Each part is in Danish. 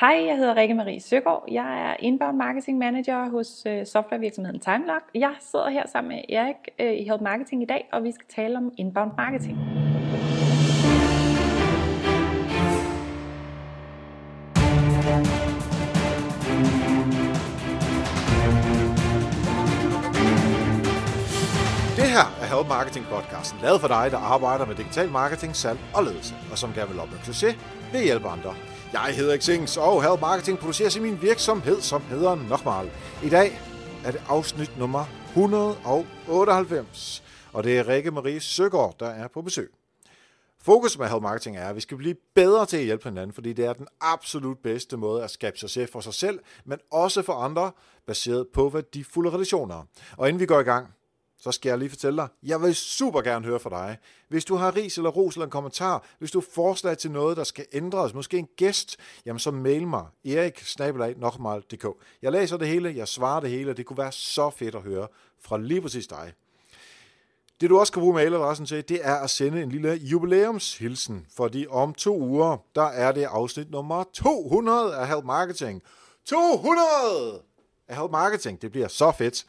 Hej, jeg hedder Rikke Marie Søgaard. Jeg er inbound marketing manager hos øh, softwarevirksomheden TimeLock. Jeg sidder her sammen med Erik øh, i Help Marketing i dag, og vi skal tale om inbound marketing. Det her er Help Marketing podcasten, lavet for dig, der arbejder med digital marketing, salg og ledelse, og som gerne vil opnå succes ved at hjælpe andre. Jeg hedder Xings, og Help Marketing produceres i min virksomhed, som hedder Nokmal. I dag er det afsnit nummer 198, og det er Rikke Marie Søgaard, der er på besøg. Fokus med Help Marketing er, at vi skal blive bedre til at hjælpe hinanden, fordi det er den absolut bedste måde at skabe succes for sig selv, men også for andre, baseret på værdifulde relationer. Og inden vi går i gang, så skal jeg lige fortælle dig, jeg vil super gerne høre fra dig. Hvis du har ris eller ros eller en kommentar, hvis du har forslag til noget, der skal ændres, måske en gæst, jamen så mail mig, erik Jeg læser det hele, jeg svarer det hele, det kunne være så fedt at høre fra lige præcis dig. Det du også kan bruge mailadressen til, det er at sende en lille jubilæumshilsen, fordi om to uger, der er det afsnit nummer 200 af Help Marketing. 200 af Help Marketing, det bliver så fedt.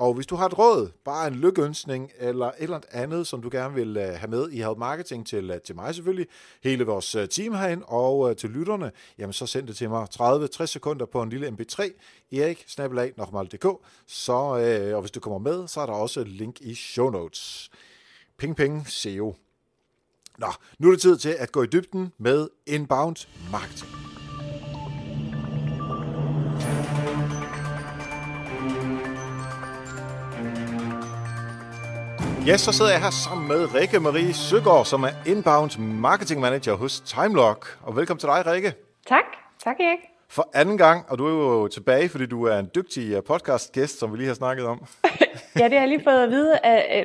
Og hvis du har et råd, bare en lykønsning eller et eller andet, som du gerne vil øh, have med i Help Marketing til, øh, til mig selvfølgelig, hele vores øh, team herinde og til lytterne, jamen så send det til mig 30-60 sekunder på en lille mp3, erik så, og hvis du kommer med, så er der også et link i show notes. Ping ping, SEO. Nå, nu er det tid til at gå i dybden med inbound marketing. Ja, så sidder jeg her sammen med Rikke Marie Søgaard, som er Inbound Marketing Manager hos Timelock. Og velkommen til dig, Rikke. Tak. Tak, Erik. For anden gang, og du er jo tilbage, fordi du er en dygtig øh, podcast-gæst, som vi lige har snakket om. ja, det har jeg lige fået at vide,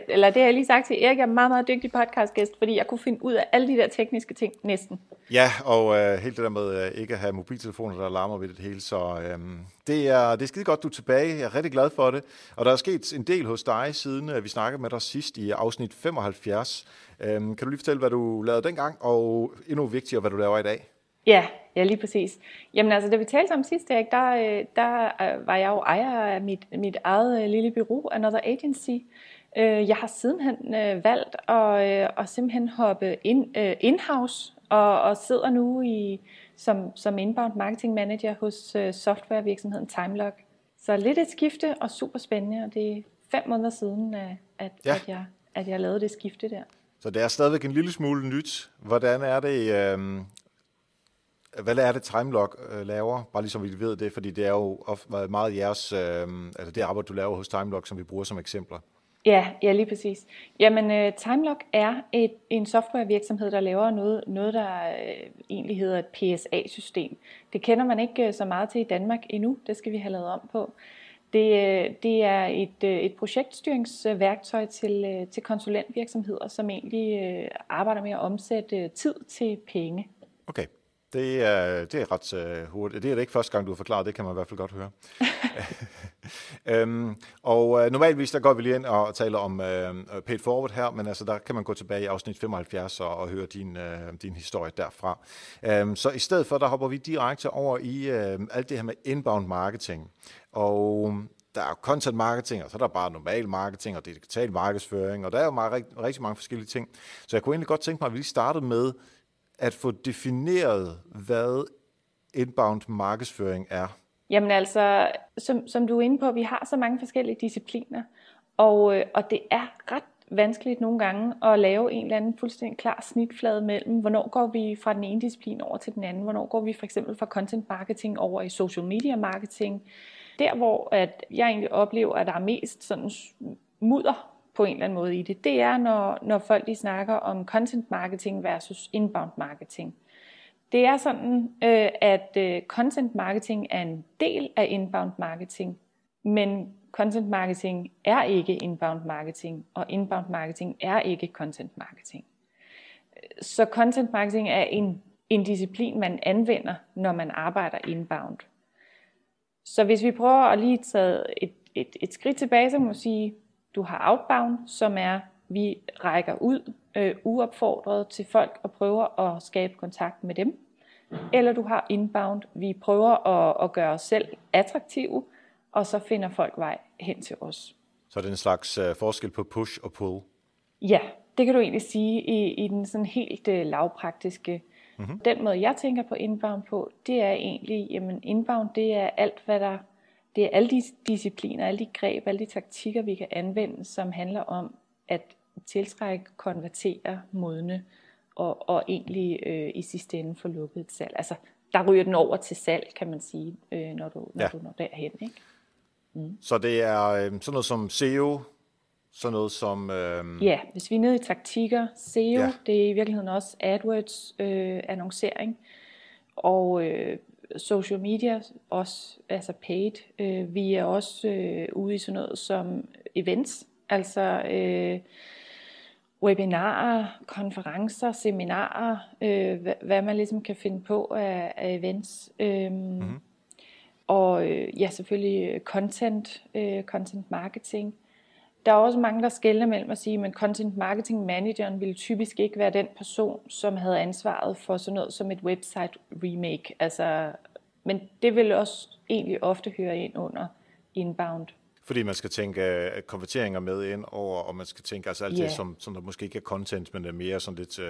eller det har jeg lige sagt til Erik, jeg er meget, meget dygtig podcast-gæst, fordi jeg kunne finde ud af alle de der tekniske ting næsten. Ja, og uh, helt det der med uh, ikke at have mobiltelefoner, der larmer ved det hele, så um, det, er, det er skide godt, du er tilbage. Jeg er rigtig glad for det. Og der er sket en del hos dig, siden uh, vi snakkede med dig sidst i afsnit 75. Um, kan du lige fortælle, hvad du lavede dengang, og endnu vigtigere, hvad du laver i dag? Ja, ja, lige præcis. Jamen altså, da vi talte om sidst, Erik, der, øh, der øh, var jeg jo ejer af mit, mit eget øh, lille bureau, Another Agency. Jeg har sidenhen valgt at, at simpelthen hoppe in, in-house og, og sidder nu i, som, som inbound marketing manager hos softwarevirksomheden Timelock. Så lidt et skifte og super spændende, og det er fem måneder siden, at, ja. at, jeg, at jeg lavede det skifte der. Så det er stadigvæk en lille smule nyt. Hvordan er det, øh, hvad er det Timelock øh, laver? Bare ligesom vi ved det, fordi det er jo ofte meget jeres, øh, altså det arbejde, du laver hos Timelock, som vi bruger som eksempler. Ja, ja lige præcis. Jamen, uh, Timelock er et, en softwarevirksomhed, der laver noget, noget der uh, egentlig hedder et PSA-system. Det kender man ikke uh, så meget til i Danmark endnu. Det skal vi have lavet om på. Det, uh, det er et, uh, et projektstyringsværktøj til, til konsulentvirksomheder, som egentlig arbejder med at omsætte tid til penge. Okay. Det er, det er ret uh, hurtigt. Det er det ikke første gang, du har forklaret, det kan man i hvert fald godt høre. um, og uh, normalvis der går vi lige ind og taler om uh, paid forward her, men altså der kan man gå tilbage i afsnit 75 og, og høre din, uh, din historie derfra. Um, så i stedet for, der hopper vi direkte over i uh, alt det her med inbound marketing. Og der er content marketing, og så er der bare normal marketing og digital markedsføring, og der er jo meget, rigtig, rigtig mange forskellige ting. Så jeg kunne egentlig godt tænke mig, at vi lige startede med at få defineret, hvad inbound markedsføring er? Jamen altså, som, som du er inde på, vi har så mange forskellige discipliner, og, øh, og det er ret vanskeligt nogle gange at lave en eller anden fuldstændig klar snitflade mellem, hvornår går vi fra den ene disciplin over til den anden, hvornår går vi for eksempel fra content marketing over i social media marketing. Der hvor at jeg egentlig oplever, at der er mest sådan mudder på en eller anden måde i det, det er, når, når folk de snakker om content marketing versus inbound marketing. Det er sådan, øh, at øh, content marketing er en del af inbound marketing, men content marketing er ikke inbound marketing, og inbound marketing er ikke content marketing. Så content marketing er en, en disciplin, man anvender, når man arbejder inbound. Så hvis vi prøver at lige tage et, et, et skridt tilbage, så må man sige, du har outbound, som er, vi rækker ud øh, uopfordret til folk og prøver at skabe kontakt med dem. eller du har inbound. Vi prøver at, at gøre os selv attraktive, og så finder folk vej hen til os. Så er det en slags uh, forskel på push og pull? Ja, det kan du egentlig sige i, i den sådan helt uh, lavpraktiske. Mm-hmm. Den måde, jeg tænker på inbound på, det er egentlig, jamen inbound, det er alt, hvad der, det er alle de discipliner, alle de greb, alle de taktikker, vi kan anvende, som handler om at tiltrække, konvertere, modne, og, og egentlig øh, i sidste ende få lukket et salg. Altså, der ryger den over til salg, kan man sige, øh, når, du, når ja. du når derhen. Ikke? Mm. Så det er øh, sådan noget som SEO, sådan noget som... Øh... Ja, hvis vi er nede i taktikker, SEO, ja. det er i virkeligheden også AdWords øh, annoncering, og øh, social media, også altså paid. Øh, vi er også øh, ude i sådan noget som events, altså øh, webinarer, konferencer, seminarer, øh, hvad, hvad man ligesom kan finde på af, af events. Øh, mm-hmm. Og øh, ja, selvfølgelig content, øh, content marketing. Der er også mange, der skælder mellem at sige, men content marketing manageren ville typisk ikke være den person, som havde ansvaret for sådan noget som et website remake. Altså, men det vil også egentlig ofte høre ind under inbound. Fordi man skal tænke uh, konverteringer med ind over, og man skal tænke altså alt yeah. det, som, som der måske ikke er content, men er mere sådan lidt uh,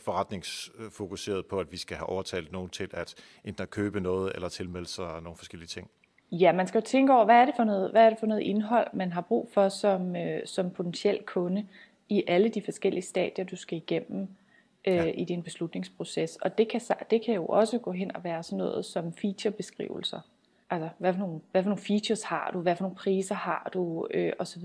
forretningsfokuseret på, at vi skal have overtalt nogen til at enten at købe noget eller tilmelde sig nogle forskellige ting. Ja, man skal jo tænke over, hvad er det for noget, hvad er det for noget indhold, man har brug for som, øh, som potentiel kunde i alle de forskellige stadier, du skal igennem øh, ja. i din beslutningsproces. Og det kan, det kan jo også gå hen og være sådan noget som featurebeskrivelser. Altså, hvad for, nogle, hvad for nogle features har du, hvad for nogle priser har du, øh, osv.,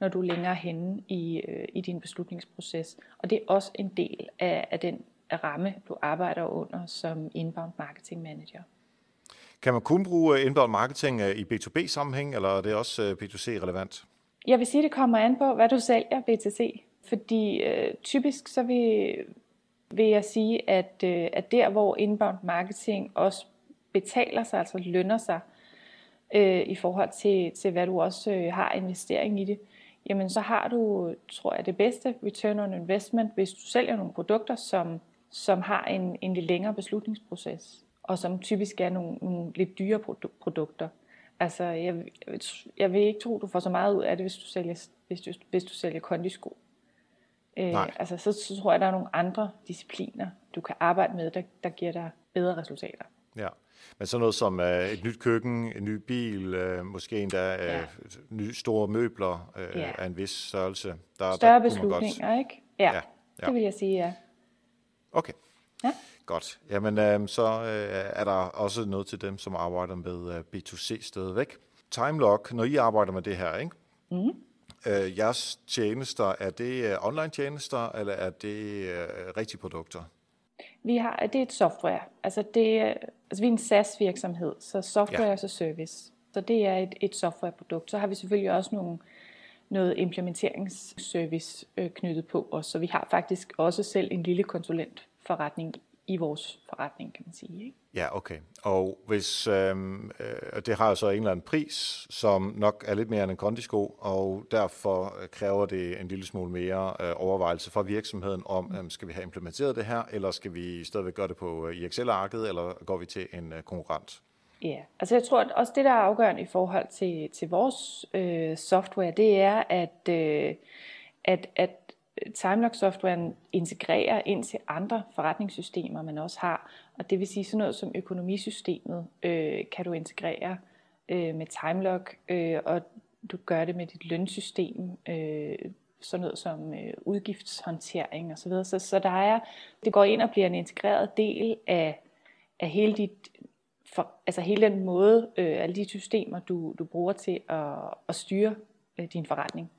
når du er længere henne i, øh, i din beslutningsproces. Og det er også en del af, af den ramme, du arbejder under som inbound marketing manager. Kan man kun bruge øh, inbound marketing øh, i B2B-sammenhæng, eller er det også øh, B2C-relevant? Jeg vil sige, det kommer an på, hvad du sælger B2C. Fordi øh, typisk så vil, vil jeg sige, at, øh, at der hvor inbound marketing også betaler sig, altså lønner sig, øh, i forhold til, til hvad du også øh, har investering i det, jamen så har du, tror jeg, det bedste return on investment, hvis du sælger nogle produkter, som, som har en, en lidt længere beslutningsproces og som typisk er nogle, nogle lidt dyre produkter. Altså, jeg, jeg vil ikke tro, du får så meget ud af det, hvis du sælger, hvis du, hvis du sælger kondisko. Øh, altså, så, så tror jeg, der er nogle andre discipliner, du kan arbejde med, der, der giver dig bedre resultater. Ja, men sådan noget som uh, et nyt køkken, en ny bil, uh, måske endda uh, ja. nye store møbler uh, ja. af en vis størrelse. Der, Større der beslutninger, godt... ikke? Ja, ja, ja, det vil jeg sige, ja. Okay. Ja. Godt. Jamen, øh, så øh, er der også noget til dem, som arbejder med øh, B2C stadigvæk. Timelock, når I arbejder med det her, ikke? Mm. Øh, jeres tjenester, er det øh, online tjenester, eller er det øh, rigtige produkter? Vi har, det er et software. Altså, det, altså vi er en SaaS-virksomhed, så software ja. er service. Så det er et, et softwareprodukt. Så har vi selvfølgelig også nogle, noget implementeringsservice øh, knyttet på os. Så vi har faktisk også selv en lille konsulentforretning i vores forretning, kan man sige. Ikke? Ja, okay. Og hvis øhm, øh, det har så en eller anden pris, som nok er lidt mere end en kondisko, og derfor kræver det en lille smule mere øh, overvejelse fra virksomheden om, øh, skal vi have implementeret det her, eller skal vi stadigvæk gøre det på øh, Excel-arket, eller går vi til en øh, konkurrent? Ja, altså jeg tror at også det, der er afgørende i forhold til, til vores øh, software, det er, at, øh, at, at Timelock-softwaren integrerer ind til andre forretningssystemer, man også har. Og det vil sige sådan noget som økonomisystemet øh, kan du integrere øh, med Timelock, øh, og du gør det med dit lønsystem, øh, sådan noget som øh, udgiftshåndtering osv. Så, så, så der er, det går ind og bliver en integreret del af, af hele dit for, altså hele den måde, øh, alle de systemer, du, du bruger til at, at styre øh, din forretning.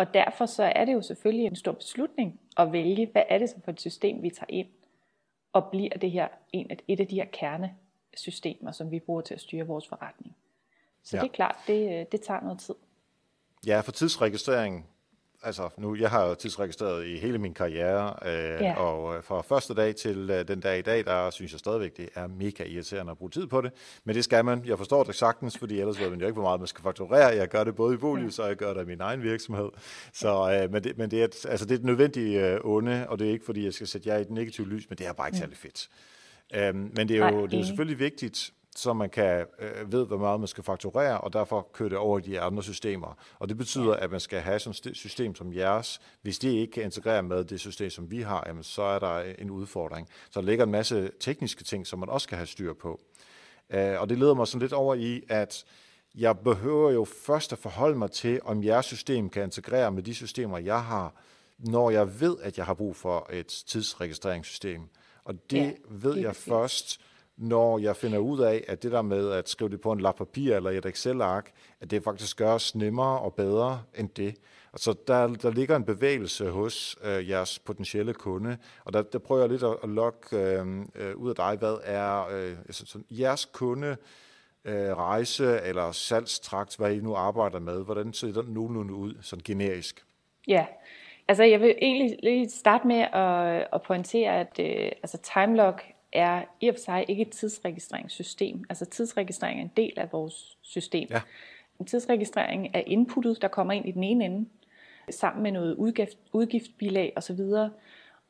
Og derfor så er det jo selvfølgelig en stor beslutning at vælge, hvad er det så for et system, vi tager ind, og bliver det her en, et af de her kernesystemer, som vi bruger til at styre vores forretning. Så ja. det er klart, det, det tager noget tid. Ja, for tidsregistrering altså nu, jeg har jo tidsregistreret i hele min karriere, øh, ja. og øh, fra første dag til øh, den dag i dag, der synes jeg stadigvæk, det er mega irriterende at bruge tid på det. Men det skal man. Jeg forstår det sagtens, fordi ellers ved man jo ikke, hvor meget man skal fakturere. Jeg gør det både i Bolivs, ja. og jeg gør det i min egen virksomhed. Så, øh, men det, men det, er, altså, det er et nødvendigt øh, onde, og det er ikke, fordi jeg skal sætte jer i et negativt lys, men det er bare ikke særlig fedt. Øhm, men det er jo, det er jo selvfølgelig vigtigt, så man kan øh, ved, hvor meget man skal fakturere, og derfor køre det over i de andre systemer. Og det betyder, at man skal have sådan et system som jeres. Hvis det ikke kan integrere med det system, som vi har, jamen, så er der en udfordring. Så der ligger en masse tekniske ting, som man også skal have styr på. Øh, og det leder mig sådan lidt over i, at jeg behøver jo først at forholde mig til, om jeres system kan integrere med de systemer, jeg har, når jeg ved, at jeg har brug for et tidsregistreringssystem. Og det ja, ved jeg fint. først, når jeg finder ud af, at det der med at skrive det på en lap papir eller et Excel-ark, at det faktisk gøres nemmere og bedre end det. Altså, der, der ligger en bevægelse hos øh, jeres potentielle kunde, og der, der prøver jeg lidt at, at lokke øh, øh, ud af dig, hvad er øh, altså, sådan, jeres kunde øh, rejse eller salgstrakt, hvad I nu arbejder med, hvordan ser den nogenlunde ud, sådan generisk? Ja, altså jeg vil egentlig lige starte med at, at pointere, at øh, altså Timelock er i og for sig ikke et tidsregistreringssystem. Altså tidsregistrering er en del af vores system. Ja. En tidsregistrering er inputtet, der kommer ind i den ene ende, sammen med noget udgift, udgiftbilag osv.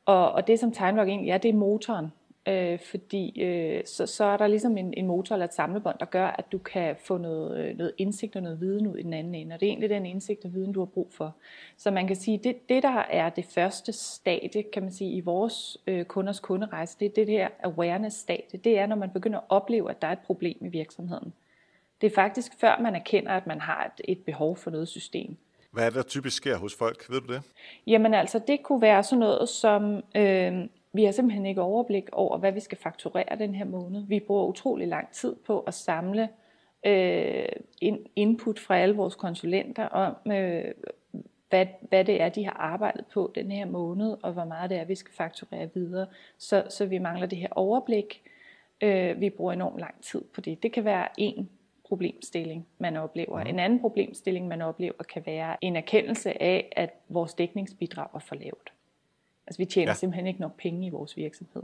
Og, og det som TimeLog egentlig er, det er motoren. Øh, fordi øh, så, så er der ligesom en, en motor eller et samlebånd, der gør, at du kan få noget, øh, noget indsigt og noget viden ud i den anden ende. Og det er egentlig den indsigt og viden, du har brug for. Så man kan sige, det, det der er det første stadie, kan man sige, i vores øh, kunders kunderejse, det er det her awareness-stadie. Det er, når man begynder at opleve, at der er et problem i virksomheden. Det er faktisk før man erkender, at man har et, et behov for noget system. Hvad er det, der typisk sker hos folk? Ved du det? Jamen altså, det kunne være sådan noget som... Øh, vi har simpelthen ikke overblik over, hvad vi skal fakturere den her måned. Vi bruger utrolig lang tid på at samle øh, input fra alle vores konsulenter om, øh, hvad, hvad det er, de har arbejdet på den her måned, og hvor meget det er, vi skal fakturere videre. Så, så vi mangler det her overblik. Øh, vi bruger enormt lang tid på det. Det kan være en problemstilling, man oplever. En anden problemstilling, man oplever, kan være en erkendelse af, at vores dækningsbidrag er for lavt. Altså vi tjener ja. simpelthen ikke nok penge i vores virksomhed.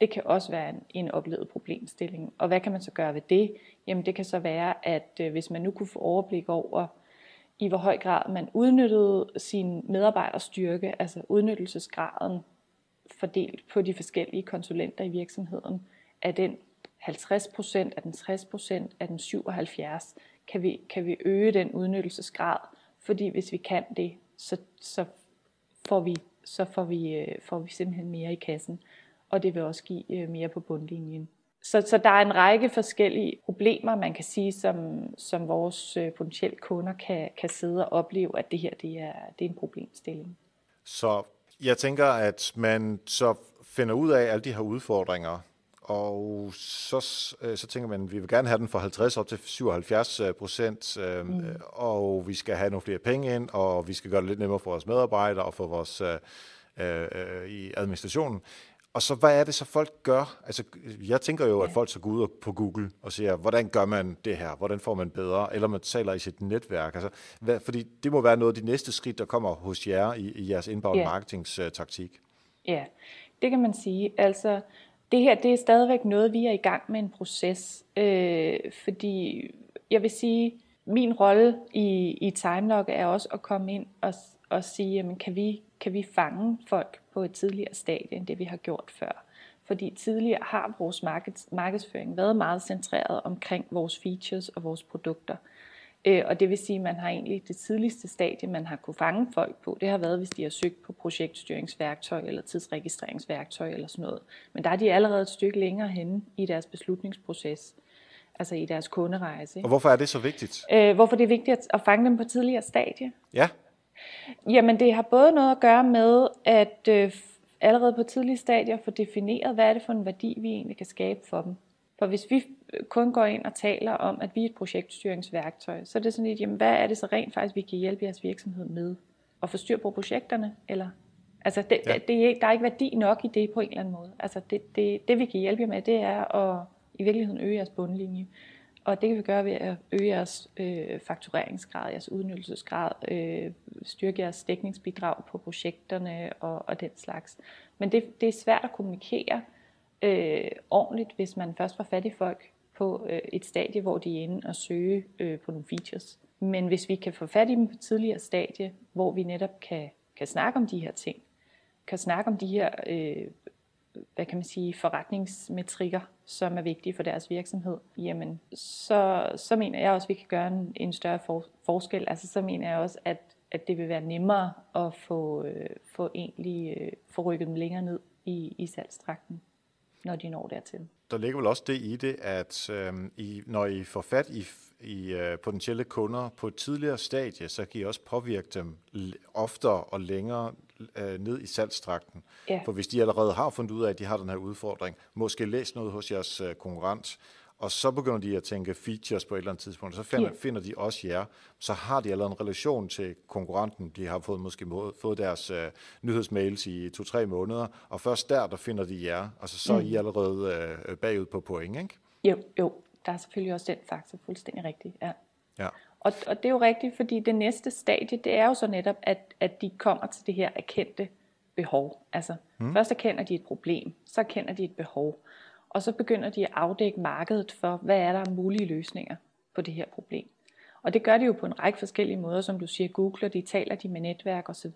Det kan også være en, en oplevet problemstilling. Og hvad kan man så gøre ved det? Jamen det kan så være, at øh, hvis man nu kunne få overblik over, i hvor høj grad man udnyttede sin medarbejderstyrke, altså udnyttelsesgraden fordelt på de forskellige konsulenter i virksomheden, er den 50 procent, er den 60 procent, er den 77, kan vi, kan vi øge den udnyttelsesgrad, fordi hvis vi kan det, så, så får vi så får vi, øh, får vi simpelthen mere i kassen, og det vil også give øh, mere på bundlinjen. Så, så der er en række forskellige problemer, man kan sige, som, som vores øh, potentielle kunder kan, kan sidde og opleve, at det her det er, det er en problemstilling. Så jeg tænker, at man så finder ud af alle de her udfordringer, og så, øh, så tænker man, at vi vil gerne have den fra 50 op til 77 øh, procent, øh, mm. og vi skal have nogle flere penge ind, og vi skal gøre det lidt nemmere for vores medarbejdere og for vores øh, øh, i administrationen. Og så hvad er det så folk gør? Altså, jeg tænker jo, at folk så går ud på Google og siger, hvordan gør man det her? Hvordan får man bedre? Eller man taler i sit netværk. Altså, hvad, fordi det må være noget af de næste skridt, der kommer hos jer i, i jeres inbound yeah. marketingstaktik. Ja, det kan man sige. Altså, det her det er stadigvæk noget, vi er i gang med en proces, øh, fordi jeg vil sige, min rolle i, i Timelog er også at komme ind og, og sige, jamen, kan, vi, kan vi fange folk på et tidligere stadie, end det vi har gjort før. Fordi tidligere har vores markeds, markedsføring været meget centreret omkring vores features og vores produkter. Øh, og det vil sige, at man har egentlig det tidligste stadie, man har kunne fange folk på, det har været, hvis de har søgt på projektstyringsværktøj eller tidsregistreringsværktøj eller sådan noget. Men der er de allerede et stykke længere henne i deres beslutningsproces, altså i deres kunderejse. Og hvorfor er det så vigtigt? Øh, hvorfor det er vigtigt at fange dem på tidligere stadie? Ja. Jamen det har både noget at gøre med, at øh, allerede på tidlige stadier få defineret, hvad er det for en værdi, vi egentlig kan skabe for dem. For hvis vi kun går ind og taler om, at vi er et projektstyringsværktøj, så er det sådan lidt, jamen, hvad er det så rent faktisk, vi kan hjælpe jeres virksomhed med? At få styr på projekterne? Eller? Altså, det, ja. det, det, der er ikke værdi nok i det på en eller anden måde. Altså, det, det, det vi kan hjælpe jer med, det er at i virkeligheden øge jeres bundlinje. Og det kan vi gøre ved at øge jeres øh, faktureringsgrad, jeres udnyttelsesgrad, øh, styrke jeres dækningsbidrag på projekterne og, og den slags. Men det, det er svært at kommunikere øh, ordentligt, hvis man først får fat i folk på øh, et stadie, hvor de er inde og søge øh, på nogle features. Men hvis vi kan få fat i dem på tidligere stadie, hvor vi netop kan, kan snakke om de her ting, kan snakke om de her øh, hvad kan man sige, forretningsmetrikker, som er vigtige for deres virksomhed, jamen så, så mener jeg også, at vi kan gøre en, en større for, forskel. Altså så mener jeg også, at, at det vil være nemmere at få, øh, få egentlig øh, få rykket dem længere ned i, i salgstrakten, når de når dertil. Der ligger vel også det i det, at øh, I, når I får fat i, i øh, potentielle kunder på et tidligere stadie, så kan I også påvirke dem oftere og længere øh, ned i salgstrakten. Ja. For hvis de allerede har fundet ud af, at de har den her udfordring, måske læs noget hos jeres øh, konkurrent, og så begynder de at tænke features på et eller andet tidspunkt, og så finder, yeah. finder de også jer. Så har de allerede en relation til konkurrenten. De har fået måske må, fået deres uh, nyhedsmails i to-tre måneder, og først der, der finder de jer. Altså så mm. er I mm. allerede uh, bagud på point, ikke? Jo, jo. Der er selvfølgelig også den faktor fuldstændig rigtigt, ja. ja. Og, og det er jo rigtigt, fordi det næste stadie, det er jo så netop, at, at de kommer til det her erkendte behov. Altså, mm. først erkender de et problem, så erkender de et behov, og så begynder de at afdække markedet for, hvad er der af mulige løsninger på det her problem. Og det gør de jo på en række forskellige måder, som du siger, googler de, taler de med netværk osv.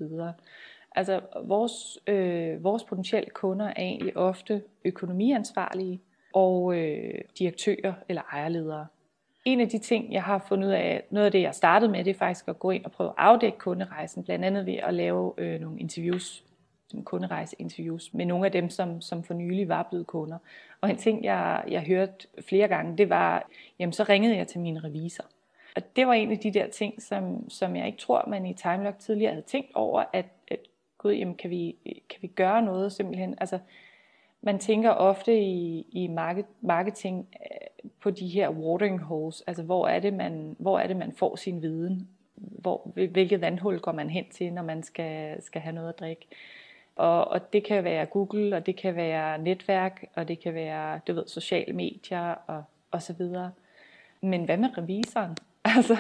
Altså vores, øh, vores potentielle kunder er egentlig ofte økonomiansvarlige og øh, direktører eller ejerledere. En af de ting, jeg har fundet ud af, noget af det, jeg startede med, det er faktisk at gå ind og prøve at afdække kunderejsen, blandt andet ved at lave øh, nogle interviews kunderejseinterviews med nogle af dem, som, som for nylig var blevet kunder. Og en ting, jeg, jeg hørte flere gange, det var, jamen så ringede jeg til min revisor. Og det var en af de der ting, som, som jeg ikke tror, man i Timelock tidligere havde tænkt over, at, at gud, jamen kan vi, kan vi gøre noget simpelthen? Altså, man tænker ofte i, i market, marketing øh, på de her watering holes, altså hvor er det, man, hvor er det, man får sin viden? Hvor, hvilket vandhul går man hen til, når man skal, skal have noget at drikke? Og, og det kan være Google, og det kan være netværk, og det kan være, du ved, sociale medier og, og så videre. Men hvad med revisoren? Altså,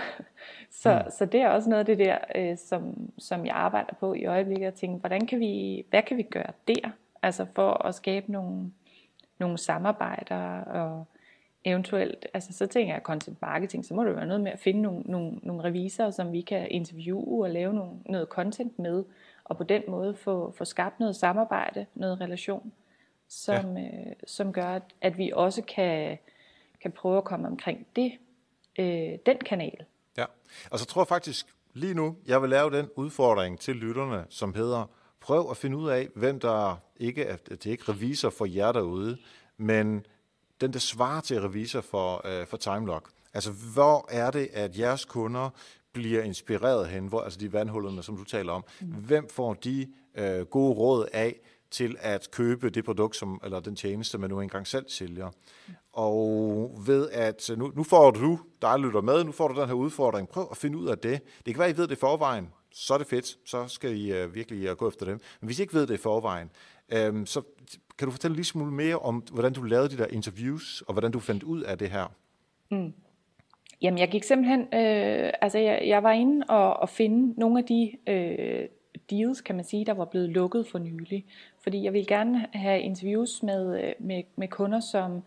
så, mm. så det er også noget af det der, øh, som, som jeg arbejder på i øjeblikket, at tænke, hvordan kan vi, hvad kan vi gøre der? Altså for at skabe nogle, nogle samarbejder og eventuelt, altså så tænker jeg content marketing, så må det være noget med at finde nogle, nogle, nogle revisorer, som vi kan interviewe og lave nogle, noget content med, og på den måde få, få skabt noget samarbejde, noget relation, som, ja. øh, som gør, at, at vi også kan, kan prøve at komme omkring det, øh, den kanal. Ja, og så tror jeg faktisk lige nu, jeg vil lave den udfordring til lytterne, som hedder, prøv at finde ud af, hvem der ikke er, det er ikke revisor for jer derude, men den, der svarer til revisor for, øh, for Timelock. Altså, hvor er det, at jeres kunder bliver inspireret hen, hvor, altså de vandhullerne, som du taler om, mm. hvem får de øh, gode råd af til at købe det produkt, som, eller den tjeneste, man nu engang selv sælger. Mm. Og ved at, nu, nu får du, der lytter med, nu får du den her udfordring, prøv at finde ud af det. Det kan være, I ved det i forvejen, så er det fedt, så skal I øh, virkelig øh, gå efter dem. Men hvis I ikke ved det i forvejen, øh, så kan du fortælle lidt smule mere om, hvordan du lavede de der interviews, og hvordan du fandt ud af det her? Mm. Jamen, jeg gik simpelthen, øh, altså jeg, jeg var inde og, og finde nogle af de øh, deals, kan man sige, der var blevet lukket for nylig. Fordi jeg ville gerne have interviews med, øh, med, med kunder, som,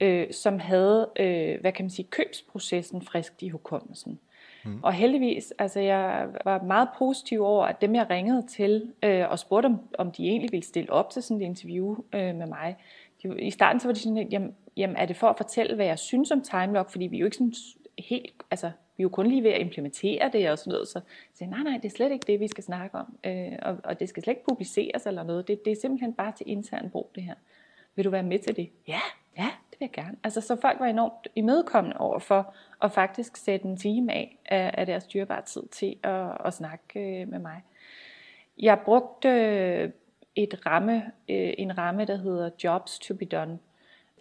øh, som havde, øh, hvad kan man sige, købsprocessen frisk i hukommelsen. Mm. Og heldigvis, altså jeg var meget positiv over, at dem jeg ringede til øh, og spurgte om, om de egentlig ville stille op til sådan et interview øh, med mig. De, I starten så var de sådan, jamen, jamen er det for at fortælle, hvad jeg synes om TimeLock, fordi vi er jo ikke sådan helt, altså vi er jo kun lige ved at implementere det og sådan noget, så jeg nej, nej, det er slet ikke det, vi skal snakke om, øh, og, og det skal slet ikke publiceres eller noget, det, det er simpelthen bare til intern brug det her. Vil du være med til det? Ja, ja, det vil jeg gerne. Altså, så folk var enormt imødekommende over for at faktisk sætte en time af af, af deres dyrebare tid til at, at snakke øh, med mig. Jeg brugte øh, et ramme, øh, en ramme, der hedder Jobs to be done,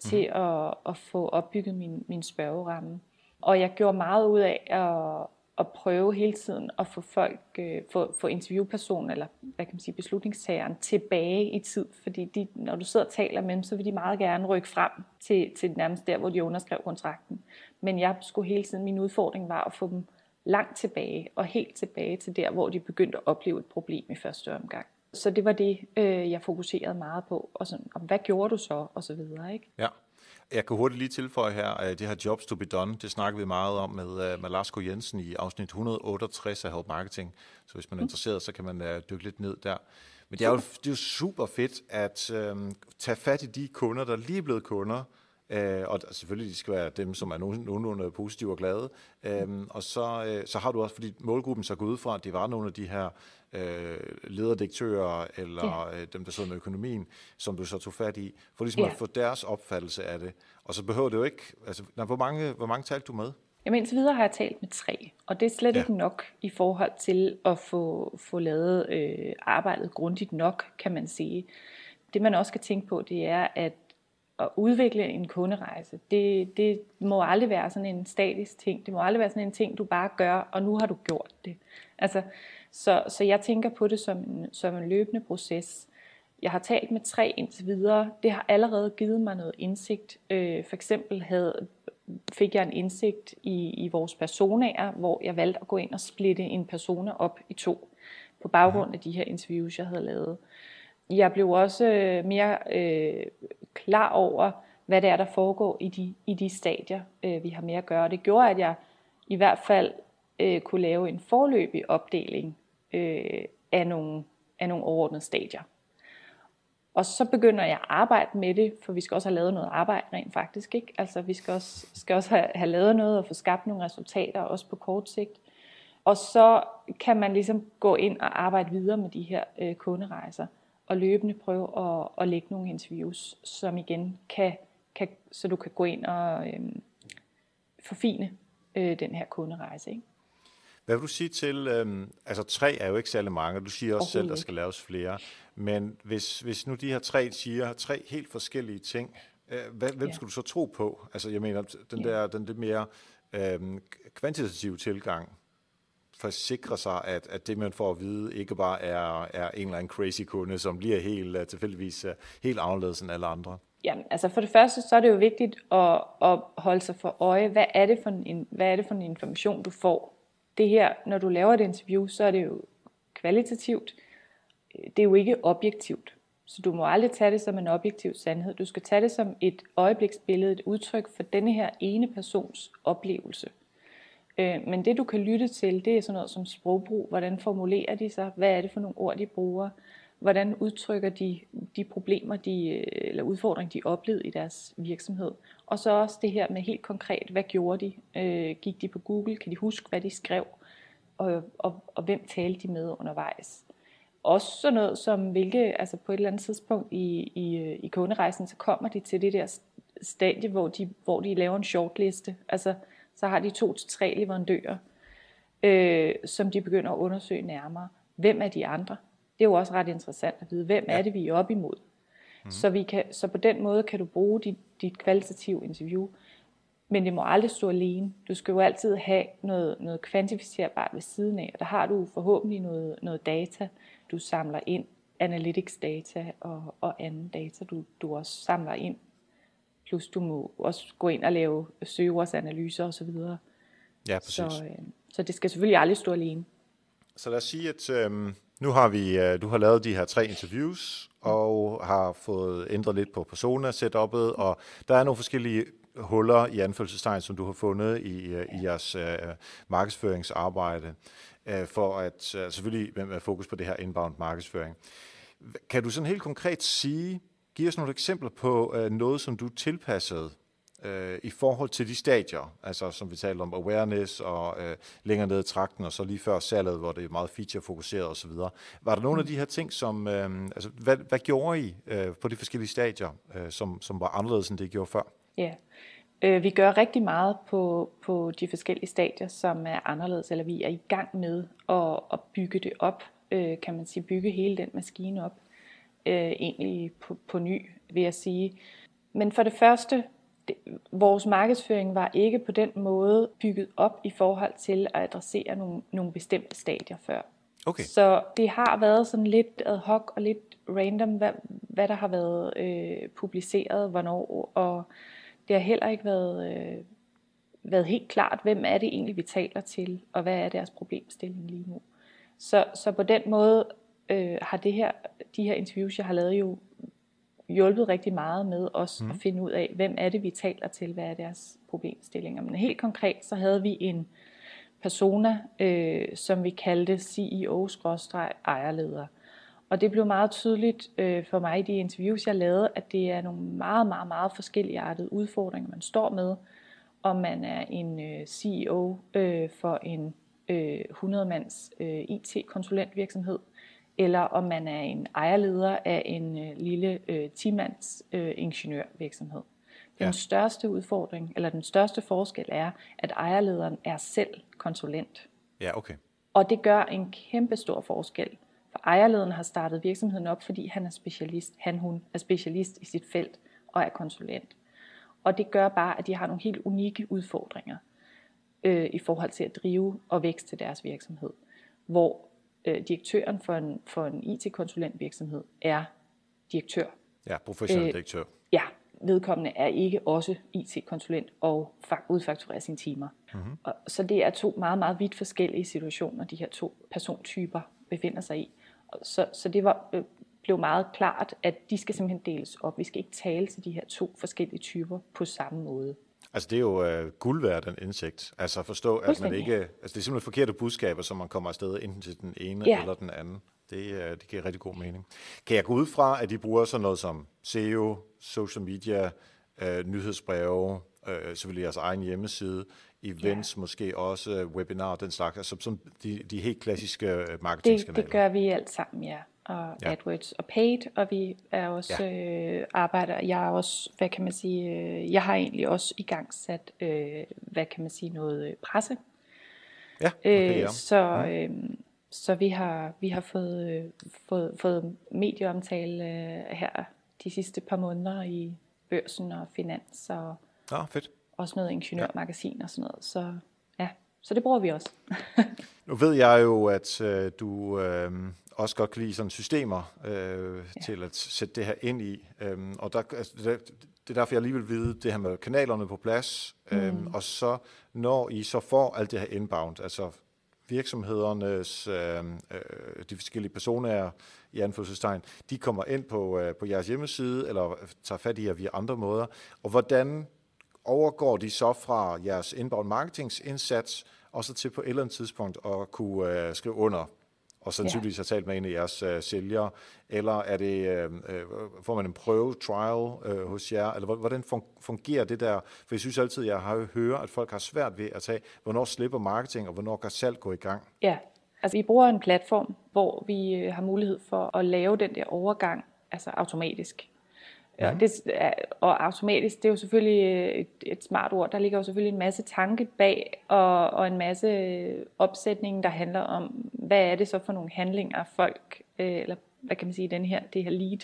til mm. at, at få opbygget min, min spørgeramme. Og jeg gjorde meget ud af at, at prøve hele tiden at få folk, øh, få, få interviewpersonen, eller hvad kan man sige, beslutningstageren, tilbage i tid. Fordi de, når du sidder og taler med dem, så vil de meget gerne rykke frem til, til nærmest der, hvor de underskrev kontrakten. Men jeg skulle hele tiden, min udfordring var at få dem langt tilbage, og helt tilbage til der, hvor de begyndte at opleve et problem i første omgang. Så det var det, øh, jeg fokuserede meget på. Og sådan, om hvad gjorde du så? Og så videre, ikke? Ja. Jeg kan hurtigt lige tilføje her, at det her jobs to be done, det snakker vi meget om med, øh, med Lars K. Jensen i afsnit 168 af Help Marketing. Så hvis man er mm. interesseret, så kan man uh, dykke lidt ned der. Men det er jo, det er jo super fedt at øh, tage fat i de kunder, der lige er blevet kunder, Øh, og selvfølgelig de skal være dem, som er nogenlunde positive og glade. Øh, og så, øh, så har du også, fordi målgruppen så går ud fra, at det var nogle af de her øh, lederdæktører, eller ja. øh, dem, der sidder med økonomien, som du så tog fat i, for ligesom ja. at få deres opfattelse af det. Og så behøver det jo ikke, altså, nej, hvor mange, hvor mange talte du med? Jamen indtil videre har jeg talt med tre, og det er slet ja. ikke nok i forhold til at få, få lavet øh, arbejdet grundigt nok, kan man sige. Det man også skal tænke på, det er, at at udvikle en kunderejse, det, det må aldrig være sådan en statisk ting. Det må aldrig være sådan en ting, du bare gør, og nu har du gjort det. Altså, så, så jeg tænker på det som en, som en løbende proces. Jeg har talt med tre indtil videre. Det har allerede givet mig noget indsigt. Øh, for eksempel havde, fik jeg en indsigt i, i vores personaer, hvor jeg valgte at gå ind og splitte en persona op i to, på baggrund af de her interviews, jeg havde lavet. Jeg blev også øh, mere øh, klar over, hvad det er, der foregår i de, i de stadier, øh, vi har med at gøre. Det gjorde, at jeg i hvert fald øh, kunne lave en forløbig opdeling øh, af, nogle, af nogle overordnede stadier. Og så begynder jeg at arbejde med det, for vi skal også have lavet noget arbejde rent faktisk. Ikke? Altså vi skal også, skal også have, have lavet noget og få skabt nogle resultater, også på kort sigt. Og så kan man ligesom gå ind og arbejde videre med de her øh, kunderejser og løbende prøve at, at lægge nogle interviews, som igen kan, kan så du kan gå ind og øh, forfine øh, den her kunderejse. Ikke? Hvad vil du sige til, øhm, altså tre er jo ikke særlig mange, du siger også selv, der skal laves flere, men hvis, hvis nu de her tre siger tre helt forskellige ting, øh, hvad, hvem ja. skulle du så tro på? Altså jeg mener, den der den lidt mere øhm, kvantitative tilgang, forsikre sig, at, at det, man får at vide, ikke bare er, er en eller anden crazy kunde, som bliver helt uh, tilfældigvis uh, helt anderledes end alle andre? Jamen, altså for det første, så er det jo vigtigt at, at holde sig for øje, hvad er, det for en, hvad er det for en information, du får. Det her, når du laver et interview, så er det jo kvalitativt. Det er jo ikke objektivt. Så du må aldrig tage det som en objektiv sandhed. Du skal tage det som et øjebliksbillede, et udtryk for denne her ene persons oplevelse. Øh, men det du kan lytte til, det er sådan noget som sprogbrug. Hvordan formulerer de sig? Hvad er det for nogle ord, de bruger? Hvordan udtrykker de de problemer, de, øh, eller udfordringer, de oplevede i deres virksomhed? Og så også det her med helt konkret, hvad gjorde de? Øh, gik de på Google? Kan de huske, hvad de skrev? Og, og, og hvem talte de med undervejs? Også sådan noget som, hvilke, altså på et eller andet tidspunkt i, i, i kunderejsen, så kommer de til det der stadie, hvor de, hvor de laver en shortliste. Altså, så har de to til tre leverandører, øh, som de begynder at undersøge nærmere. Hvem er de andre? Det er jo også ret interessant at vide, hvem ja. er det, vi er oppe imod? Mm. Så, vi kan, så på den måde kan du bruge dit, dit kvalitative interview, men det må aldrig stå alene. Du skal jo altid have noget, noget kvantificerbart ved siden af, og der har du forhåbentlig noget, noget data, du samler ind, analytics data og, og anden data, du, du også samler ind Plus du må også gå ind og lave søgeordsanalyser osv. Ja, præcis. Så, øh, så det skal selvfølgelig aldrig stå alene. Så lad os sige, at øh, nu har vi, øh, du har lavet de her tre interviews, og har fået ændret lidt på persona-setup'et, og der er nogle forskellige huller i anførselstegn, som du har fundet i, øh, i jeres øh, markedsføringsarbejde, øh, for at øh, selvfølgelig med fokus på det her inbound markedsføring. Kan du sådan helt konkret sige, give os nogle eksempler på øh, noget, som du tilpassede øh, i forhold til de stadier, altså som vi talte om awareness og øh, længere ned i trakten, og så lige før salget, hvor det er meget feature-fokuseret osv. Var der nogle af de her ting, som, øh, altså hvad, hvad gjorde I øh, på de forskellige stadier, øh, som, som var anderledes end det I gjorde før? Ja, øh, vi gør rigtig meget på, på de forskellige stadier, som er anderledes, eller vi er i gang med at, at bygge det op, øh, kan man sige, bygge hele den maskine op øh, egentlig på, på ny, vil jeg sige. Men for det første, det, vores markedsføring var ikke på den måde bygget op i forhold til at adressere nogle, nogle bestemte stadier før. Okay. Så det har været sådan lidt ad hoc og lidt random, hvad, hvad der har været øh, publiceret, hvornår, og det har heller ikke været, øh, været helt klart, hvem er det egentlig, vi taler til, og hvad er deres problemstilling lige nu. Så, så på den måde øh, har det her, de her interviews, jeg har lavet, jo hjulpet rigtig meget med os mm. at finde ud af, hvem er det, vi taler til, hvad er deres problemstillinger. Men helt konkret, så havde vi en persona, øh, som vi kaldte CEO-ejerleder. Og det blev meget tydeligt øh, for mig i de interviews, jeg lavede, at det er nogle meget, meget, meget forskellige artede udfordringer, man står med. Om man er en øh, CEO øh, for en øh, 100-mands øh, IT-konsulentvirksomhed, eller om man er en ejerleder af en øh, lille øh, 10-mands øh, ingeniørvirksomhed. Den ja. største udfordring, eller den største forskel er, at ejerlederen er selv konsulent. Ja, okay. Og det gør en kæmpe stor forskel. For ejerlederen har startet virksomheden op, fordi han er specialist. Han, hun er specialist i sit felt og er konsulent. Og det gør bare, at de har nogle helt unikke udfordringer øh, i forhold til at drive og vækste deres virksomhed. Hvor øh, direktøren for en, for en IT-konsulentvirksomhed er direktør. Ja, professionel øh, direktør. Ja, vedkommende er ikke også IT-konsulent og udfakturerer sine timer. Mm-hmm. Og, så det er to meget, meget vidt forskellige situationer, de her to persontyper befinder sig i. Så, så det var, øh, blev meget klart, at de skal simpelthen deles op. Vi skal ikke tale til de her to forskellige typer på samme måde. Altså det er jo uh, guld værd, den indsigt. Altså forstå, at man ikke... Altså det er simpelthen forkerte budskaber, som man kommer afsted enten til den ene ja. eller den anden. Det, uh, det giver rigtig god mening. Kan jeg gå ud fra, at de bruger sådan noget som SEO, social media, uh, nyhedsbreve, uh, selvfølgelig jeres egen hjemmeside, events, ja. måske også webinar, den slags, altså som de, de helt klassiske marketingkanaler? Det, det gør vi alt sammen, ja og ja. AdWords og paid, og vi er også ja. øh, arbejder, jeg er også, hvad kan man sige, øh, jeg har egentlig også i gang sat, øh, hvad kan man sige, noget øh, presse. Ja, okay, ja. Øh, så, øh, så vi har, vi har fået, øh, fået, fået medieomtale øh, her de sidste par måneder i børsen og finans og ja, fedt. også noget ingeniørmagasin og sådan noget. Så ja, så det bruger vi også. nu ved jeg jo, at øh, du øh, også godt kan lide sådan systemer øh, ja. til at sætte det her ind i. Øhm, og der, altså, det, det er derfor, jeg lige vil vide det her med kanalerne på plads. Øhm, mm. Og så når I så får alt det her inbound, altså virksomhedernes, øhm, øh, de forskellige personer i anførselstegn, de kommer ind på, øh, på jeres hjemmeside, eller tager fat i jer via andre måder. Og hvordan overgår de så fra jeres inbound marketingsindsats, og så til på et eller andet tidspunkt at kunne øh, skrive under og sandsynligvis ja. har talt med en af jeres uh, sælgere, eller er det, uh, får man en prøve, trial uh, hos jer, eller hvordan fungerer det der? For jeg synes altid, jeg har hørt, at folk har svært ved at tage, hvornår slipper marketing, og hvornår kan salg gå i gang? Ja, altså vi bruger en platform, hvor vi har mulighed for at lave den der overgang, altså automatisk. Ja. Og, det, og automatisk, det er jo selvfølgelig et, et smart ord. Der ligger jo selvfølgelig en masse tanke bag, og, og en masse opsætning, der handler om, hvad er det så for nogle handlinger, folk, øh, eller hvad kan man sige, den her, det her lead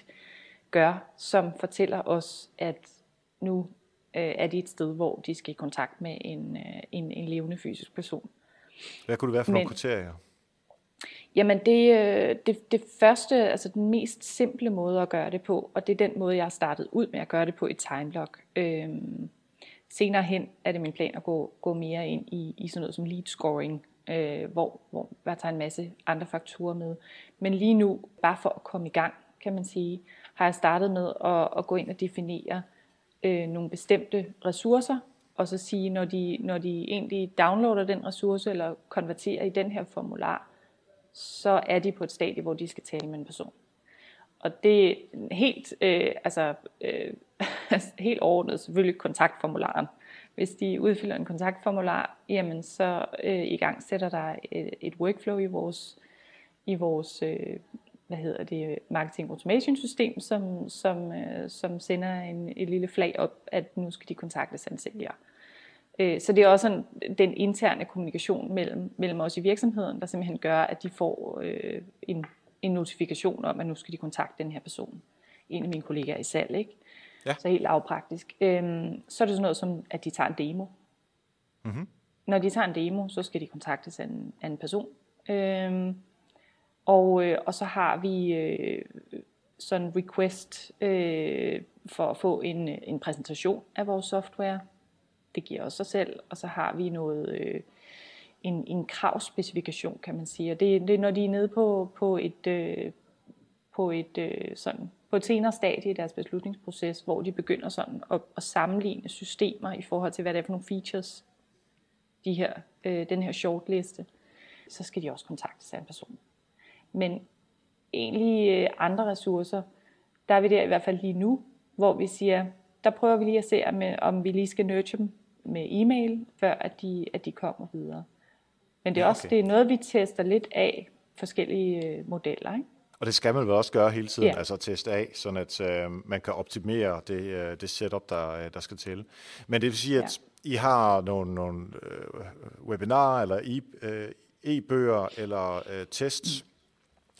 gør, som fortæller os, at nu øh, er det et sted, hvor de skal i kontakt med en, øh, en, en levende fysisk person. Hvad kunne det være for Men, nogle kriterier? Jamen det, øh, det, det første, altså den mest simple måde at gøre det på, og det er den måde, jeg har startet ud med at gøre det på i Timeblock. Øhm, senere hen er det min plan at gå, gå mere ind i, i sådan noget som lead scoring, øh, hvor, hvor jeg tager en masse andre faktorer med. Men lige nu, bare for at komme i gang, kan man sige, har jeg startet med at, at gå ind og definere øh, nogle bestemte ressourcer, og så sige, når de, når de egentlig downloader den ressource, eller konverterer i den her formular, så er de på et stadie, hvor de skal tale med en person. Og det er helt, øh, altså, øh, helt overordnet selvfølgelig kontaktformularen. Hvis de udfylder en kontaktformular, jamen så øh, i gang sætter der et, et workflow i vores, i vores øh, hvad hedder det, marketing automation system, som, som, øh, som sender en, et lille flag op, at nu skal de kontakte sælger. Øh, så det er også en, den interne kommunikation mellem, mellem os i virksomheden, der simpelthen gør, at de får øh, en, en notifikation om, at nu skal de kontakte den her person. En af mine kollegaer i salg, ikke? Ja. Så helt lavpraktisk. Øhm, så er det sådan noget som, at de tager en demo. Mm-hmm. Når de tager en demo, så skal de kontaktes af en, af en person. Øhm, og, øh, og så har vi øh, sådan request øh, for at få en, en præsentation af vores software det giver også sig selv, og så har vi noget, øh, en, en kravspecifikation, kan man sige. Og det, det er, når de er nede på, på et, øh, på et øh, sådan på et senere stadie i deres beslutningsproces, hvor de begynder sådan at, at sammenligne systemer i forhold til, hvad det er for nogle features, de her, øh, den her shortliste, så skal de også kontakte en person. Men egentlig øh, andre ressourcer, der er vi der i hvert fald lige nu, hvor vi siger, der prøver vi lige at se, om, øh, om vi lige skal nurture dem med e-mail, før at de, at de kommer videre. Men det er ja, okay. også det er noget, vi tester lidt af forskellige øh, modeller. Ikke? Og det skal man vel også gøre hele tiden, ja. altså teste af, sådan at øh, man kan optimere det, øh, det setup, der, øh, der skal til. Men det vil sige, at ja. I har nogle, nogle øh, webinarer, eller e, øh, e-bøger, eller øh, tests, mm.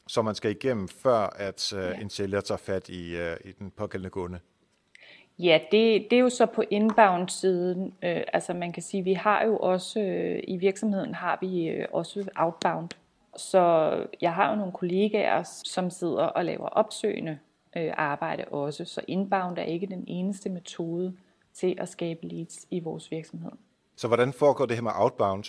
som man skal igennem, før at øh, ja. en sælger tager fat i, øh, i den pågældende kunde. Ja, det, det er jo så på inbound-siden. Øh, altså man kan sige, vi har jo også, øh, i virksomheden har vi øh, også outbound. Så jeg har jo nogle kollegaer, som sidder og laver opsøgende øh, arbejde også. Så inbound er ikke den eneste metode til at skabe leads i vores virksomhed. Så hvordan foregår det her med outbound?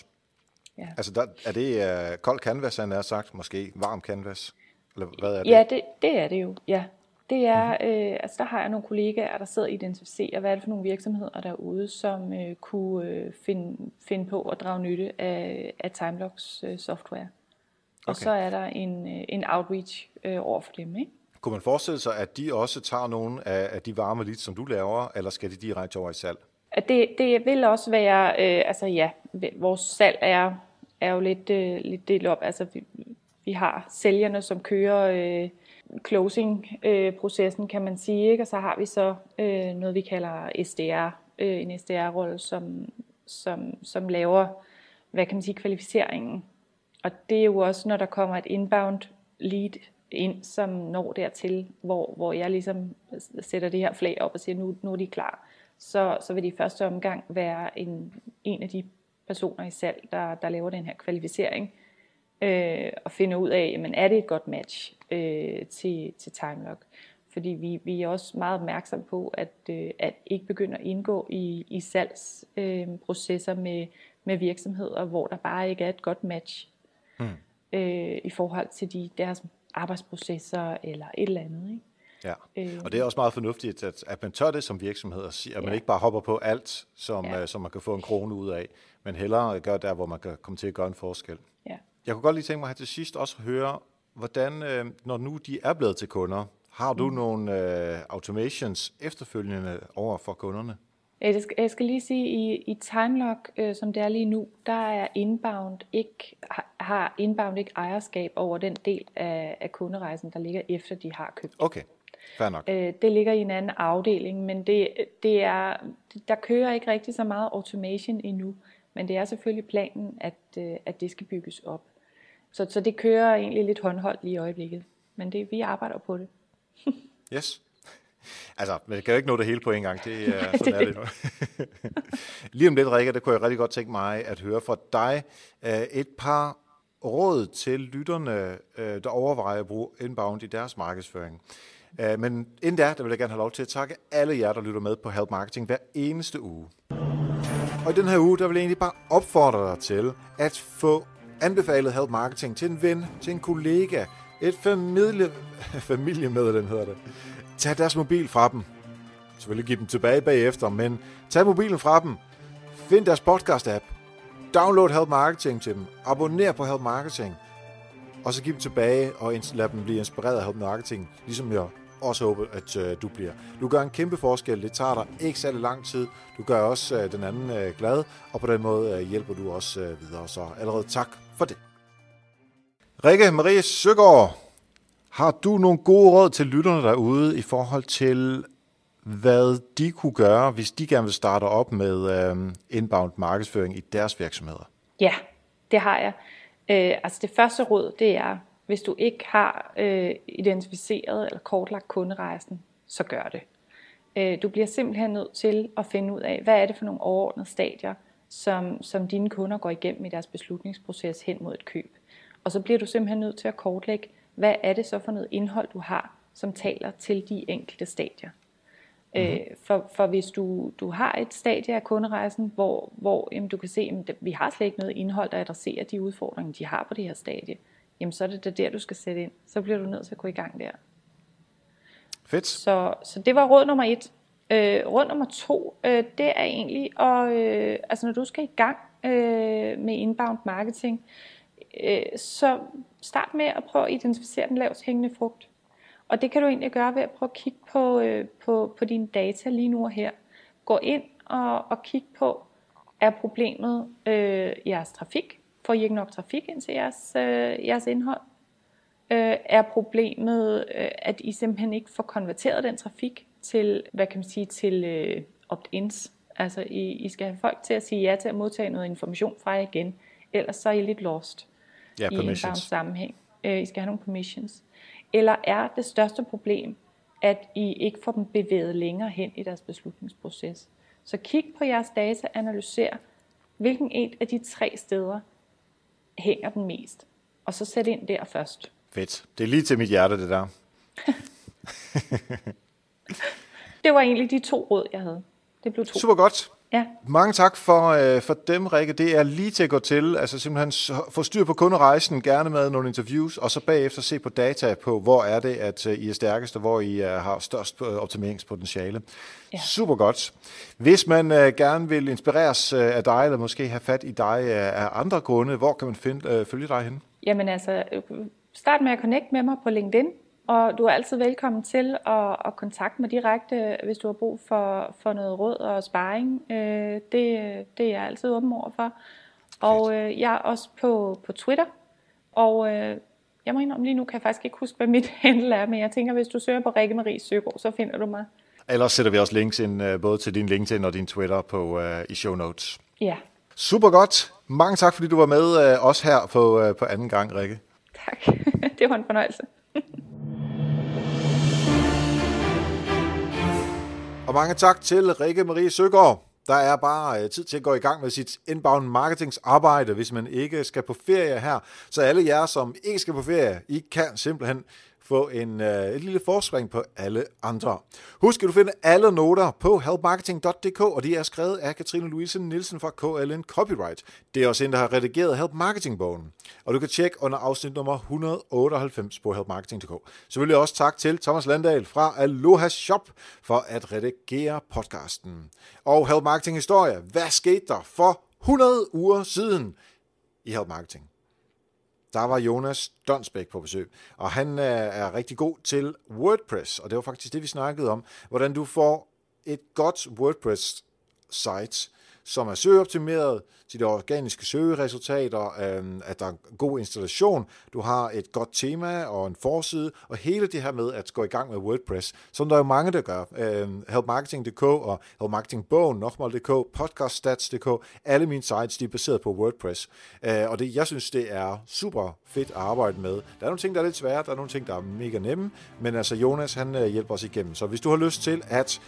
Ja. Altså der, er det uh, kold canvas, han har sagt, måske varm canvas? Eller hvad er det? Ja, det, det er det jo, ja. Det er, mm-hmm. øh, altså der har jeg nogle kollegaer, der sidder og identificerer, hvad er det for nogle virksomheder derude, som øh, kunne øh, finde, finde på at drage nytte af, af Timelocks øh, software. Og okay. så er der en, øh, en outreach øh, over for dem. Ikke? Kunne man forestille sig, at de også tager nogle af, af de varme leads, som du laver, eller skal de direkte over i salg? Det, det vil også være, øh, altså ja, vores salg er, er jo lidt, øh, lidt delt op. Altså vi, vi har sælgerne, som kører øh, closing-processen, øh, kan man sige, ikke? og så har vi så øh, noget, vi kalder SDR, øh, en SDR-rolle, som, som, som laver, hvad kan man sige, kvalificeringen. Og det er jo også, når der kommer et inbound lead ind, som når dertil, hvor, hvor jeg ligesom sætter det her flag op og siger, nu, nu er de klar, så, så vil de i første omgang være en, en af de personer i salg, der, der laver den her kvalificering, øh, og finde ud af, jamen, er det et godt match øh, til, til TimeLock? Fordi vi, vi er også meget opmærksom på, at, øh, at ikke begynde at indgå i, i salgsprocesser øh, med, med virksomheder, hvor der bare ikke er et godt match mm. øh, i forhold til de, deres arbejdsprocesser eller et eller andet. Ikke? Ja, øh. og det er også meget fornuftigt, at, at man tør det som virksomhed, at, man ikke bare hopper på alt, som, ja. uh, som man kan få en krone ud af, men hellere gør der, hvor man kan komme til at gøre en forskel. Ja. Jeg kunne godt lige tænke mig her til sidst også høre, hvordan, øh, når nu de er blevet til kunder, har du mm. nogle øh, automations efterfølgende over for kunderne? Jeg skal, jeg skal lige sige, at i, i TimeLock, øh, som det er lige nu, der er inbound ikke, har inbound ikke ejerskab over den del af, af kunderejsen, der ligger efter, de har købt. Okay, fair nok. Øh, det ligger i en anden afdeling, men det, det er, der kører ikke rigtig så meget automation endnu. Men det er selvfølgelig planen, at, øh, at det skal bygges op. Så, så det kører egentlig lidt håndholdt lige i øjeblikket. Men det, vi arbejder på det. yes. Altså, det kan jo ikke nå det hele på en gang. Det, er, sådan er det nu. Lige om lidt, Rikke, det kunne jeg rigtig godt tænke mig at høre fra dig. Øh, et par råd til lytterne, øh, der overvejer at bruge inbound i deres markedsføring. Øh, men inden da, der vil jeg gerne have lov til at takke alle jer, der lytter med på Help Marketing hver eneste uge. Og i den her uge, der vil jeg egentlig bare opfordre dig til at få anbefalet Help Marketing til en ven, til en kollega, et familie, familiemedlem hedder det. Tag deres mobil fra dem. Selvfølgelig give dem tilbage bagefter, men tag mobilen fra dem. Find deres podcast-app. Download Help Marketing til dem. Abonner på Help Marketing. Og så giv dem tilbage og lad dem blive inspireret af Help Marketing, ligesom jeg også håbe, at øh, du bliver. Du gør en kæmpe forskel. Det tager dig ikke særlig lang tid. Du gør også øh, den anden øh, glad, og på den måde øh, hjælper du også øh, videre. Så allerede tak for det. Rikke Marie Søgaard, har du nogle gode råd til lytterne derude i forhold til, hvad de kunne gøre, hvis de gerne vil starte op med øh, inbound markedsføring i deres virksomheder? Ja, det har jeg. Øh, altså det første råd, det er, hvis du ikke har øh, identificeret eller kortlagt kunderejsen, så gør det. Øh, du bliver simpelthen nødt til at finde ud af, hvad er det for nogle overordnede stadier, som, som dine kunder går igennem i deres beslutningsproces hen mod et køb. Og så bliver du simpelthen nødt til at kortlægge, hvad er det så for noget indhold, du har, som taler til de enkelte stadier. Mm-hmm. Øh, for, for hvis du, du har et stadie af kunderejsen, hvor, hvor jamen, du kan se, at vi har slet ikke noget indhold, der adresserer de udfordringer, de har på det her stadie, jamen så er det der, du skal sætte ind. Så bliver du nødt til at gå i gang der. Fedt. Så, så det var råd nummer et. Øh, råd nummer to, øh, det er egentlig, at, øh, altså når du skal i gang øh, med inbound marketing, øh, så start med at prøve at identificere den lavest hængende frugt. Og det kan du egentlig gøre ved at prøve at kigge på, øh, på, på dine data lige nu og her. Gå ind og, og kig på, er problemet øh, jeres trafik? Får I ikke nok trafik ind til jeres, øh, jeres indhold? Øh, er problemet, øh, at I simpelthen ikke får konverteret den trafik til, hvad kan man sige, til øh, opt-ins? Altså, I, I skal have folk til at sige ja til at modtage noget information fra jer igen, ellers så er I lidt lost Ja, i en sammenhæng. Øh, I skal have nogle permissions. Eller er det største problem, at I ikke får dem bevæget længere hen i deres beslutningsproces? Så kig på jeres data, analyser, hvilken et af de tre steder hænger den mest. Og så sæt ind der først. Fedt. Det er lige til mit hjerte, det der. Det var egentlig de to råd, jeg havde. Det blev to. Super godt. Ja, Mange tak for, øh, for dem, Rikke. Det er lige til at gå til. Altså simpelthen få styr på kunderejsen, gerne med nogle interviews, og så bagefter se på data på, hvor er det, at øh, I er stærkest, og hvor I øh, har størst øh, optimeringspotentiale. Ja. Super godt. Hvis man øh, gerne vil inspireres øh, af dig, eller måske have fat i dig øh, af andre grunde, hvor kan man finde, øh, følge dig henne? Jamen altså, start med at connecte med mig på LinkedIn, og du er altid velkommen til at, at kontakte mig direkte, hvis du har brug for, for noget råd og sparring. Øh, det, det er jeg altid åben over for. Og øh, jeg er også på, på Twitter, og øh, jeg må indrømme lige nu, kan jeg faktisk ikke huske, hvad mit handle er, men jeg tænker, hvis du søger på Rikke Marie Søgaard, så finder du mig. Ellers sætter vi også links ind, øh, både til din LinkedIn og din Twitter på, øh, i show notes. Ja, Super godt. Mange tak, fordi du var med øh, også her på, øh, på anden gang, Rikke. tak. det var en fornøjelse. Og mange tak til Rikke Marie Søgaard. Der er bare øh, tid til at gå i gang med sit inbound marketingsarbejde, hvis man ikke skal på ferie her. Så alle jer, som ikke skal på ferie, I kan simpelthen få en, øh, et lille forspring på alle andre. Husk, at du finder alle noter på helpmarketing.dk, og de er skrevet af Katrine Louise Nielsen fra KLN Copyright. Det er også en, der har redigeret Help Marketing-bogen. Og du kan tjekke under afsnit nummer 198 på helpmarketing.dk. Selvfølgelig også tak til Thomas Landahl fra Aloha Shop for at redigere podcasten. Og Help Marketing Historie. Hvad skete der for 100 uger siden i Help Marketing? Der var Jonas Donsbæk på besøg, og han øh, er, rigtig god til WordPress, og det var faktisk det, vi snakkede om, hvordan du får et godt WordPress-site, som er søgeoptimeret til de organiske søgeresultater, øh, at der er en god installation, du har et godt tema og en forside, og hele det her med at gå i gang med WordPress, som der er jo mange, der gør. Øh, helpmarketing.dk og helpmarketingbogen, nokmal.dk, podcaststats.dk, alle mine sites, de er baseret på WordPress. Øh, og det, jeg synes, det er super fedt at arbejde med. Der er nogle ting, der er lidt svære, der er nogle ting, der er mega nemme, men altså Jonas, han øh, hjælper os igennem. Så hvis du har lyst til at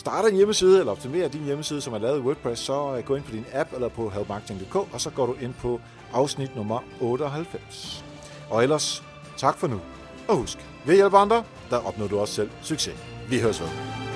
starte en hjemmeside, eller optimere din hjemmeside, som er lavet i WordPress, så øh, gå ind på din app eller på helpmarketing.dk, og så går du ind på afsnit nummer 98. Og ellers, tak for nu. Og husk, ved hjælp andre, der opnår du også selv succes. Vi høres ved.